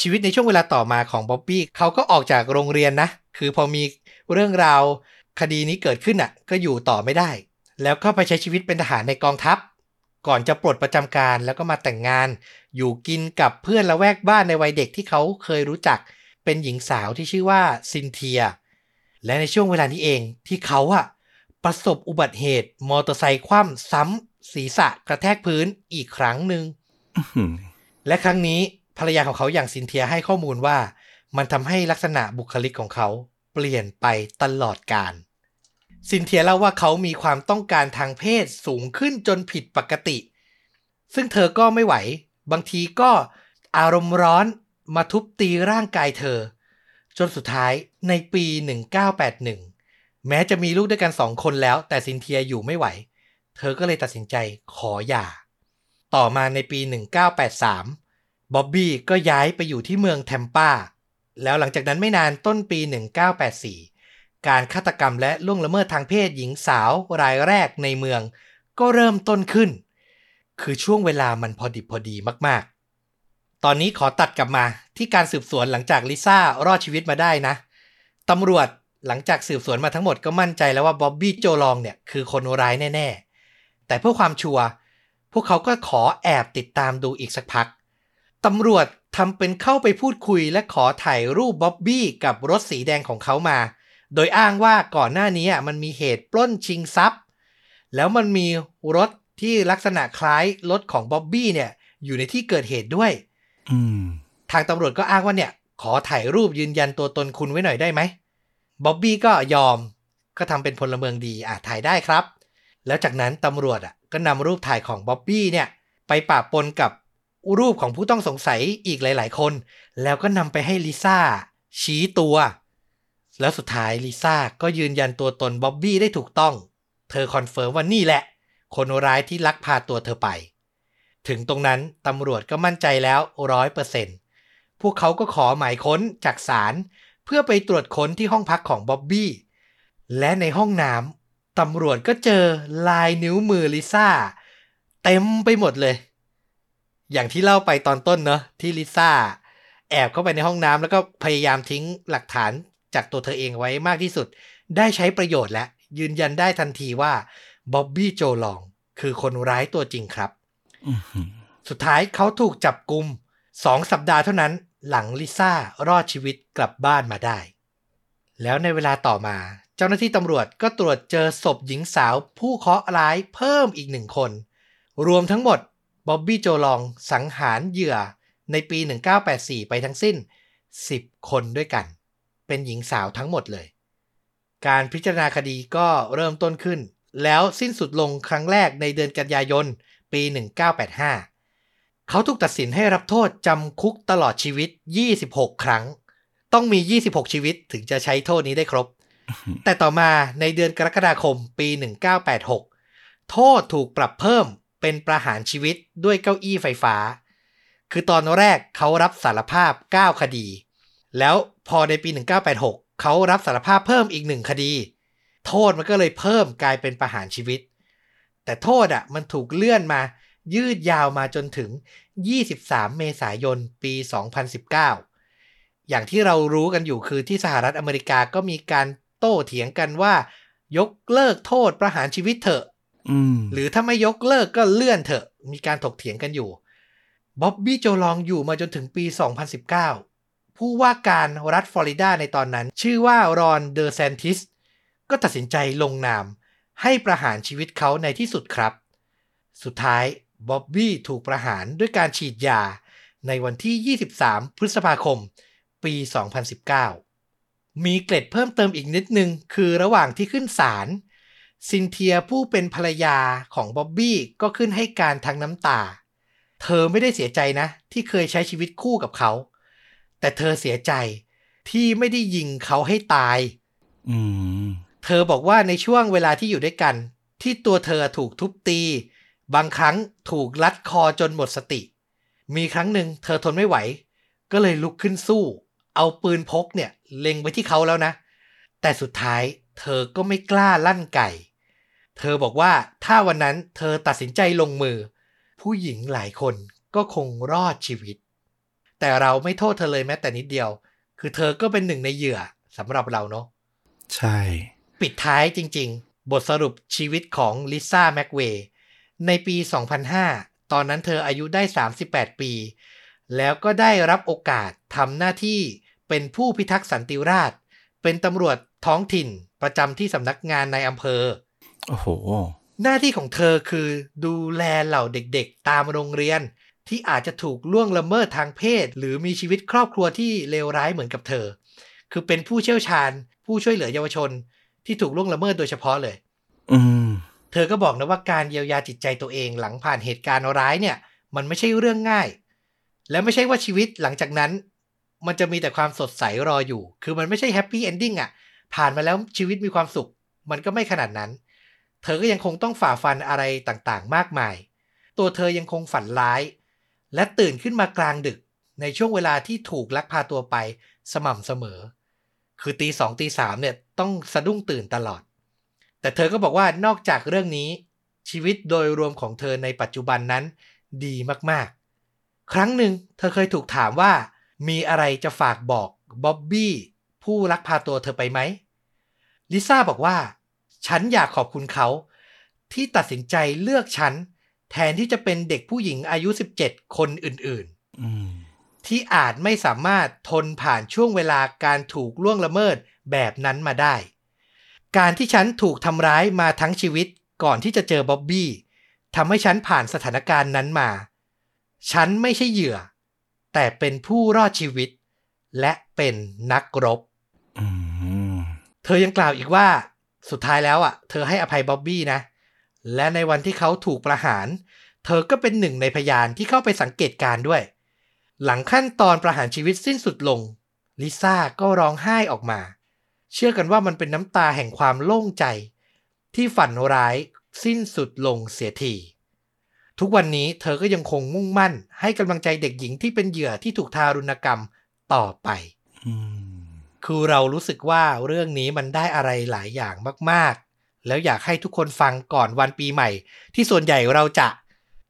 ชีวิตในช่วงเวลาต่อมาของบ๊อบบี้เขาก็ออกจากโรงเรียนนะ คือพอมีเรื่องราวคดีนี้เกิดขึ้นอะ ก็อยู่ต่อไม่ได้ แล้วก็ไปใช้ชีวิตเป็นทหารในกองทัพ ก่อนจะปลดประจำการแล้วก็มาแต่งงาน อยู่กินกับเพื่อนละแวกบ้านในวัยเด็กที่เขาเคยรู้จัก เป็นหญิงสาวที่ชื่อว่าซินเทีย และในช่วงเวลานี้เองที่เขาอะประสบอุบัติเหตุ มอเตอร์ไซค์คว่ำซ้ำศีรษะกระแทกพื้นอีกครั้งหนึ่งอืมและครั้งนี้ภรรยาของเขาอย่างซินเทียให้ข้อมูลว่า มันทำให้ลักษณะบุคลิกของเขาเปลี่ยนไปตลอดการซินเทียเล่าว่าเขามีความต้องการทางเพศสูงขึ้นจนผิดปกติ ซึ่งเธอก็ไม่ไหว บางทีก็อารมณ์ร้อนมาทุบตีร่างกายเธอ จนสุดท้ายในปี 1981 แม้จะมีลูกด้วยกันสองคนแล้ว แต่ซินเทียอยู่ไม่ไหว เธอก็เลยตัดสินใจขอหย่า ต่อมาในปี 1983 บ๊อบบี้ก็ย้ายไปอยู่ที่เมืองแทมปา แล้วหลังจากนั้นไม่นานต้นปี 1984 การฆาตกรรมและล่วงละเมิดทางเพศหญิงสาวรายแรกในเมือง ก็เริ่มต้นขึ้น คือช่วงเวลามันพอดิบพอดีมาก ตอนนี้ขอตัดกลับมาที่การสืบสวนหลังจากลิซ่ารอดชีวิตมาได้นะตำรวจหลังจากสืบสวนมาทั้งหมดก็มั่นใจแล้วว่าบ๊อบบี้โจลองเนี่ยคือคนร้ายแน่ ๆ แต่เพื่อความชัวร์พวกเขาก็ขอแอบติดตามดูอีกสักพักตำรวจทำเป็นเข้าไปพูดคุยและขอถ่ายรูปบ๊อบบี้กับรถสีแดงของเขามา โดยอ้างว่าก่อนหน้านี้มันมีเหตุปล้นชิงทรัพย์ แล้วมันมีรถที่ลักษณะคล้ายรถของบ๊อบบี้เนี่ยอยู่ในที่เกิดเหตุด้วย ทางตำรวจก็อ้างว่าเนี่ย ขอถ่ายรูปยืนยันตัวตนคุณไว้หน่อยได้ไหมบ๊อบบี้ก็ยอมก็ทำเป็นพลเมืองดีอะถ่ายได้ครับ แล้วจากนั้นตำรวจอะก็นำรูปถ่ายของบ๊อบบี้เนี่ย ไปปะปนกับรูปของผู้ต้องสงสัยอีกหลาย ๆ คน แล้วก็นำไปให้ลิซ่าชี้ตัว แล้วสุดท้ายลิซ่าก็ยืนยันตัวตนบ๊อบบี้ได้ถูกต้อง เธอ confirm ว่านี่แหละ คนร้ายที่ลักพาตัวเธอไป ถึงตรงนั้นตำรวจก็มั่นใจแล้วร้อยเปอร์เซ็นต์พวกเขาก็ขอหมายค้นจากศาลเพื่อไปตรวจค้นที่ห้องพักของบ๊อบบี้ และในห้องน้ำตำรวจก็เจอลายนิ้วมือลิซ่า เต็มไปหมดเลย อย่างที่เล่าไปตอนต้นเนอะที่ลิซ่า แอบเข้าไปในห้องน้ำแล้วก็พยายามทิ้งหลักฐานจากตัวเธอเองไว้มากที่สุด ได้ใช้ประโยชน์และยืนยันได้ทันทีว่าบ๊อบบี้โจลอง คือคนร้ายตัวจริงครับ สุดท้ายเขาถูกจับกุมสองสัปดาห์เท่านั้นหลังลิซ่ารอดชีวิตกลับบ้านมาได้ แล้วในเวลาต่อมา เจ้าหน้าที่ตำรวจก็ตรวจเจอศพหญิงสาวผู้เคราะห์ร้ายเพิ่มอีกหนึ่งคน รวมทั้งหมดบ๊อบบี้โจลองสังหารเหยื่อในปี 1984 ไปทั้งสิ้น 10 คนด้วยกัน เป็นหญิงสาวทั้งหมดเลย การพิจารณาคดีก็เริ่มต้นขึ้น แล้วสิ้นสุดลงครั้งแรกในเดือนกันยายน ปี 1985 เขาถูกตัดสินให้รับโทษจำคุกตลอดชีวิต 26 ครั้ง ต้องมี 26 ชีวิตถึงจะใช้โทษนี้ได้ครบ แต่ต่อมาในเดือนกรกฎาคมปี 1986 โทษถูกปรับเพิ่มเป็นประหารชีวิตด้วยเก้าอี้ไฟฟ้า คือตอนแรกเขารับสารภาพ 9 คดี แล้วพอในปี 1986 เขารับสารภาพเพิ่มอีกหนึ่งคดี โทษมันก็เลยเพิ่มกลายเป็นประหารชีวิต แต่โทษอะมันถูกเลื่อนมา ยืดยาวมาจนถึง 23 เมษายน ปี 2019 อย่างที่เรารู้กันอยู่คือที่สหรัฐอเมริกาก็มีการโต้เถียงกันว่า ยกเลิกโทษประหารชีวิตเถอะอืมหรือถ้าไม่ยกเลิกก็เลื่อนเถอะ มีการถกเถียงกันอยู่บ๊อบบี้โจลองอยู่มาจนถึงปี 2019 ผู้ว่าการรัฐฟลอริดาในตอนนั้น ชื่อว่ารอนเดอแซนติสก็ตัดสินใจลงนาม ให้ประหารชีวิตเขาในที่สุดครับ สุดท้ายบ๊อบบี้ถูกประหารด้วยการฉีดยาในวันที่ 23 พฤษภาคม ปี 2019 มีเกร็ดเพิ่มเติมอีกนิดนึง คือระหว่างที่ขึ้นศาลซินเทียผู้เป็นภรรยาของบ๊อบบี้ก็ขึ้นให้การทางน้ำตา เธอไม่ได้เสียใจนะ ที่เคยใช้ชีวิตคู่กับเขา แต่เธอเสียใจที่ไม่ได้ยิงเขาให้ตาย อืม เธอบอกว่าในช่วงเวลาที่อยู่ด้วยกัน ที่ตัวเธอถูกทุบตี บางครั้งถูกลัดคอจนหมดสติ มีครั้งหนึ่งเธอทนไม่ไหว ก็เลยลุกขึ้นสู้ เอาปืนพกเนี่ยเล็งไปที่เขาแล้วนะ แต่สุดท้ายเธอก็ไม่กล้าลั่นไก่ เธอบอกว่าถ้าวันนั้นเธอตัดสินใจลงมือ ผู้หญิงหลายคนก็คงรอดชีวิต แต่เราไม่โทษเธอเลยแม้แต่นิดเดียว คือเธอก็เป็นหนึ่งในเหยื่อสำหรับเราเนาะใช่ ปิดท้ายจริง ๆ บทสรุปชีวิตของลิซ่าแม็กเวย์ในปี 2005 ตอนนั้นเธออายุได้ 38 ปี แล้วก็ได้รับโอกาสทำหน้าที่เป็นผู้พิทักษ์สันติราษฎร์เป็นตำรวจท้องถิ่นประจำที่สำนักงานในอำเภอ โอ้โห หน้าที่ของเธอคือดูแลเหล่าเด็กๆ ตามโรงเรียน ที่อาจจะถูกล่วงละเมิดทางเพศ หรือมีชีวิตครอบครัวที่เลวร้ายเหมือนกับเธอ คือเป็นผู้เชี่ยวชาญ ผู้ช่วยเหลือเยาวชน ที่ถูกล่วงละเมิดโดยเฉพาะเลย อืม เธอก็บอกนะว่าการเยียวยาจิตใจตัวเองหลังผ่านเหตุการณ์ร้ายเนี่ย มันไม่ใช่เรื่องง่าย และไม่ใช่ว่าชีวิตหลังจากนั้น มันจะมีแต่ความสดใสรออยู่ คือมันไม่ใช่แฮปปี้เอนดิ้งอะ ผ่านมาแล้วชีวิตมีความสุข มันก็ไม่ขนาดนั้น เธอก็ยังคงต้องฝ่าฟันอะไรต่างๆ มากมาย ตัวเธอยังคงฝันร้าย และตื่นขึ้นมากลางดึกในช่วงเวลาที่ถูกลักพาตัวไปสม่ำเสมอ คือตีสองตีสามเนี่ยต้องสะดุ้งตื่นตลอด แต่เธอก็บอกว่านอกจากเรื่องนี้ ชีวิตโดยรวมของเธอในปัจจุบันนั้นดีมากๆ ครั้งหนึ่งเธอเคยถูกถามว่า มีอะไรจะฝากบอกบ๊อบบี้ผู้ลักพาตัวเธอไปไหมลิซ่าบอกว่า ฉันอยากขอบคุณเขา ที่ตัดสินใจเลือกฉัน แทนที่จะเป็นเด็กผู้หญิงอายุ 17 คนอื่นๆ ที่อาจไม่สามารถทนผ่านช่วงเวลาการถูกล่วงละเมิดแบบนั้นมาได้ การที่ฉันถูกทำร้ายมาทั้งชีวิตก่อนที่จะเจอบ๊อบบี้ทำให้ฉันผ่านสถานการณ์นั้นมา ฉันไม่ใช่เหยื่อ แต่เป็นผู้รอดชีวิต และเป็นนักรบอืมเธอยังกล่าวอีกว่า สุดท้ายแล้วอะ เธอให้อภัยบ๊อบบี้นะ และในวันที่เขาถูกประหาร เธอก็เป็นหนึ่งในพยานที่เข้าไปสังเกตการณ์ด้วย หลังขั้นตอนประหารชีวิตสิ้นสุดลง ลิซ่าก็ร้องไห้ออกมา เชื่อกันว่ามันเป็นน้ำตาแห่งความโล่งใจ ที่ฝันร้ายสิ้นสุดลงเสียทีทุกวันนี้เธอก็ยังคงมุ่งมั่น ให้กำลังใจเด็กหญิงที่เป็นเหยื่อที่ถูกทารุณกรรมต่อไปอืมคือเรารู้สึกว่าเรื่องนี้มันได้อะไรหลายอย่างมาก ๆ แล้วอยากให้ทุกคนฟังก่อนวันปีใหม่ ที่ส่วนใหญ่เราจะ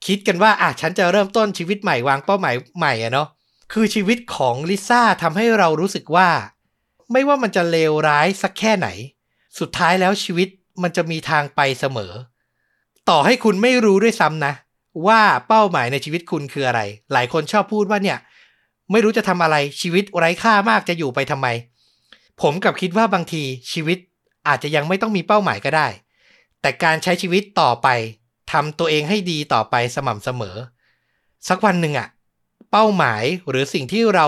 คิดกันว่าอะฉันจะเริ่มต้นชีวิตใหม่วางเป้าหมายใหม่อะเนาะคือชีวิตของลิซ่าทำให้เรารู้สึกว่า ไม่ว่ามันจะเลวร้ายสักแค่ไหน สุดท้ายแล้วชีวิตมันจะมีทางไปเสมอ ต่อให้คุณไม่รู้ด้วยซ้ำนะ ว่าเป้าหมายในชีวิตคุณคืออะไร หลายคนชอบพูดว่าเนี่ย ไม่รู้จะทำอะไรชีวิตไร้ค่ามากจะอยู่ไปทำไม ผมกับคิดว่าบางทีชีวิตอาจจะยังไม่ต้องมีเป้าหมายก็ได้ แต่การใช้ชีวิตต่อไป ทำตัวเองให้ดีต่อไปสม่ำเสมอ สักวันหนึ่งอะเป้าหมายหรือสิ่งที่เรา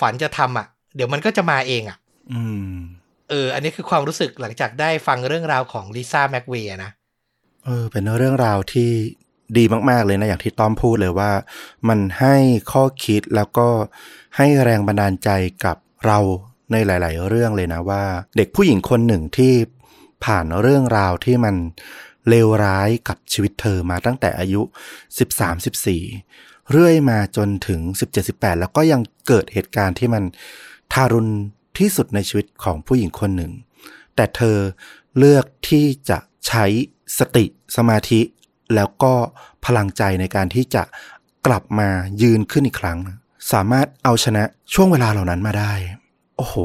ฝันจะทำอะเดี๋ยวมันก็จะมาเองอะอืม เออ อันนี้คือความรู้สึกหลังจากได้ฟังเรื่องราวของลิซ่าแม็กเวย์นะเออ เป็นเรื่องราวที่ดีมากๆเลยนะ อย่างที่ต้อมพูดเลยว่า มันให้ข้อคิดแล้วก็ให้แรงบันดาลใจกับเราในหลาย ๆ เรื่องเลยนะว่า เด็กผู้หญิงคนหนึ่งที่ผ่านเรื่องราวที่มัน เลวร้ายกับชีวิตเธอมาตั้งแต่อายุ 13-14 เรื่อยมาจนถึง 17-18 แล้วก็ยังเกิดเหตุการณ์ที่มันทารุณที่สุดในชีวิตของผู้หญิงคนหนึ่ง แต่เธอเลือกที่จะใช้สติสมาธิ แล้วก็พลังใจในการที่จะกลับมายืนขึ้นอีกครั้ง สามารถเอาชนะช่วงเวลาเหล่านั้นมาได้ โอ้โห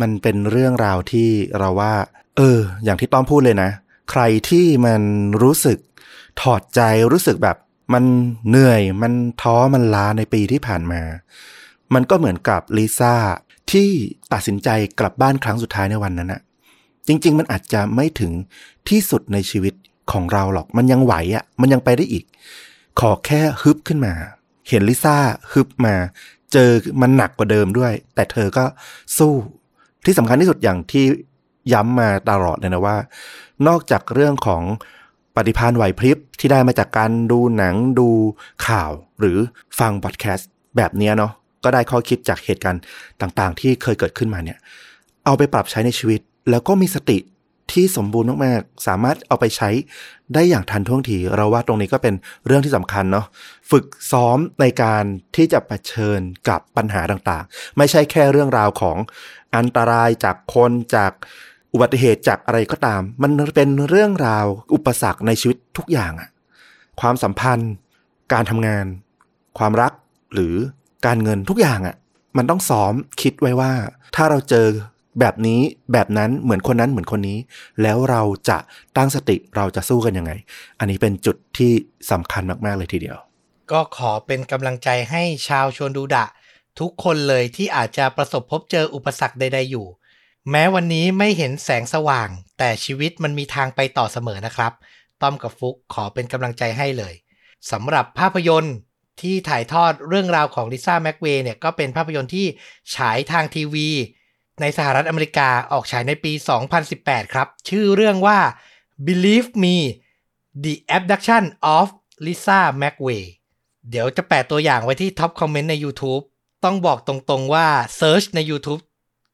มันเป็นเรื่องราวที่เราว่า เออ อย่างที่ต้อมพูดเลยนะ ใครที่มันรู้สึกถอดใจรู้สึกแบบมันเหนื่อยมันท้อมันล้าในปีที่ผ่านมา มันก็เหมือนกับลิซ่าที่ตัดสินใจกลับบ้านครั้งสุดท้ายในวันนั้นอะจริง ๆ มันอาจจะไม่ถึงที่สุดในชีวิตของเราหรอก มันยังไหวอะมันยังไปได้อีก ขอแค่ฮึบขึ้นมา เห็นลิซ่าฮึบมา เจอมันหนักกว่าเดิมด้วย แต่เธอก็สู้ ที่สำคัญที่สุดอย่างที่ ย้ำมาตลอดเลยนะว่า นอกจากเรื่องของปฏิภาณไหวพริบที่ได้มาจากการดูหนังดูข่าวหรือฟังพอดแคสต์แบบนี้เนาะก็ได้ข้อคิดจากเหตุการณ์ต่างๆ ที่เคยเกิดขึ้นมาเนี่ย เอาไปปรับใช้ในชีวิต แล้วก็มีสติที่สมบูรณ์มากๆ สามารถเอาไปใช้ได้อย่างทันท่วงที เราว่าตรงนี้ก็เป็นเรื่องที่สำคัญเนาะ ฝึกซ้อมในการที่จะะเผชิญกับปัญหาต่างๆ ไม่ใช่แค่เรื่องราวของอันตรายจากคนจาก อุบัติเหตุจากอะไรก็ตาม มันเป็นเรื่องราวอุปสรรคในชีวิตทุกอย่างอะความสัมพันธ์ การทำงาน ความรักหรือการเงินทุกอย่างอะมันต้องซ้อมคิดไว้ว่า ถ้าเราเจอแบบนี้แบบนั้นเหมือนคนนั้นเหมือนคนนี้ แล้วเราจะตั้งสติเราจะสู้กันยังไง อันนี้เป็นจุดที่สำคัญมาก ๆ เลยทีเดียว ก็ขอเป็นกำลังใจให้ชาวชวนดูดะ ทุกคนเลยที่อาจจะประสบพบเจออุปสรรคใด ๆอยู่ แม้วันนี้ไม่เห็นแสงสว่าง แต่ชีวิตมันมีทางไปต่อเสมอนะครับ ต้อมกับฟุกขอเป็นกำลังใจให้เลยสำหรับภาพยนตร์ที่ถ่ายทอดเรื่องราวของลิซ่าแม็กเวย์เนี่ยก็เป็นภาพยนตร์ที่ฉายทางทีวี ในสหรัฐอเมริกาออกฉายในปี 2018 ครับ ชื่อเรื่องว่า Believe Me The Abduction of Lisa McVey เดี๋ยวจะแปะตัวอย่างไว้ที่ top comment ใน YouTube ต้องบอกตรงๆว่า search ใน YouTube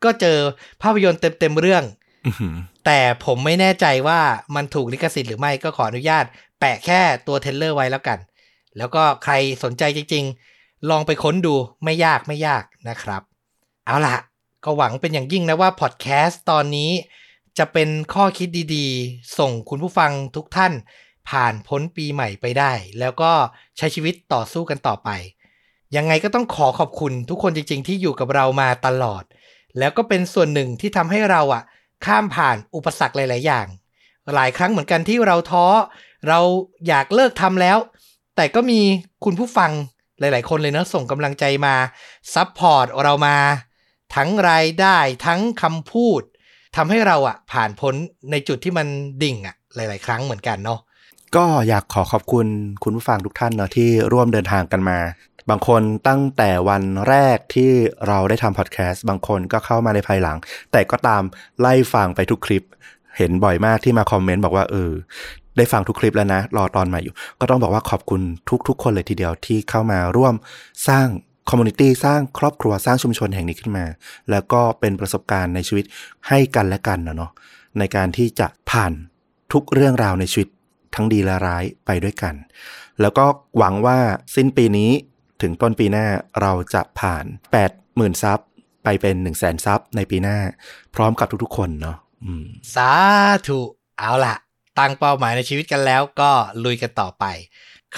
ก็เจอภาพยนตร์เต็มๆเรื่องอื้อหือแต่ผมไม่แน่ใจว่ามันถูกลิขสิทธิ์หรือไม่ก็ขออนุญาต แปะแค่ตัว trailer ไว้แล้วกัน แล้วก็ใครสนใจจริง ๆ ลองไปค้นดูไม่ยากไม่ยากนะครับ เอาล่ะ ก็หวังเป็นอย่างยิ่งนะว่าพอดแคสต์ตอนนี้ จะเป็นข้อคิดดีๆ ส่งคุณผู้ฟังทุกท่าน ผ่านพ้นปีใหม่ไปได้ แล้วก็ใช้ชีวิตต่อสู้กันต่อไปยังไงก็ต้องขอขอบคุณทุกคนจริง ๆ ที่อยู่กับเรามาตลอด แล้วก็เป็นส่วนหนึ่งที่ทำให้เราอะข้ามผ่านอุปสรรคหลาย ๆ อย่าง หลายครั้งเหมือนกันที่เราท้อ เราอยากเลิกทำแล้ว แต่ก็มีคุณผู้ฟังหลาย ๆ คนเลยเนาะส่งกำลังใจมา support เรามา ทั้งรายได้ทั้งคำพูดทำให้เราอะผ่านพ้นในจุดที่มันดิ่งอะหลาย ๆ ครั้งเหมือนกันเนาะ ก็อยากขอขอบคุณคุณผู้ฟังทุกท่านเนาะที่ร่วมเดินทางกันมา บางคนตั้งแต่วันแรกที่เราได้ทำพอดแคสต์บางคนก็เข้ามาในภายหลัง แต่ก็ตามไล่ฟังไปทุกคลิป เห็นบ่อยมากที่มา comment บอกว่าเออได้ฟังทุกคลิปแล้วนะ รอตอนใหม่อยู่ ก็ต้องบอกว่าขอบคุณทุกๆ คนเลยทีเดียวที่เข้ามาร่วมสร้าง community สร้างครอบครัวสร้างชุมชนแห่งนี้ขึ้นมา แล้วก็เป็นประสบการณ์ในชีวิตให้กันและกันนะเนาะในการที่จะผ่านทุกเรื่องราวในชีวิต ทั้งดีและร้ายไปด้วยกัน แล้วก็หวังว่าสิ้นปีนี้ถึงต้นปีหน้าเราจะผ่าน 80,000ซับไปเป็น 1 0 0 0 0แสนซับในปีหน้า พร้อมกับทุกๆ คนเนาะอืมสาธุ เอาล่ะ ตั้งเป้าหมายในชีวิตกันแล้วก็ลุยกันต่อไป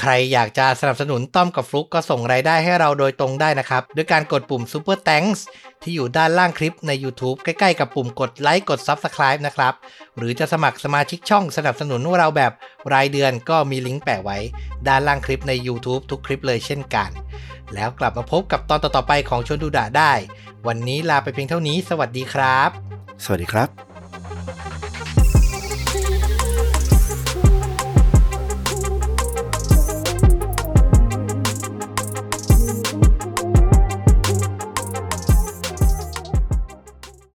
ใครอยากจะสนับสนุนต้อมกับฟลุกก็ส่งรายได้ให้เราโดยตรงได้นะครับ ด้วยการกดปุ่ม Super Thanks ที่อยู่ด้านล่างคลิปใน YouTube ใกล้ๆกับปุ่มกดไลค์กด Subscribe นะครับ หรือจะสมัครสมาชิกช่องสนับสนุนเราแบบรายเดือนก็มีลิงก์แปะไว้ ด้านล่างคลิปใน YouTube ทุกคลิปเลยเช่นกัน แล้วกลับมาพบกับตอนต่อๆไปของชวนดูดะได้ วันนี้ลาไปเพียงเท่านี้ สวัสดีครับ สวัสดีครับ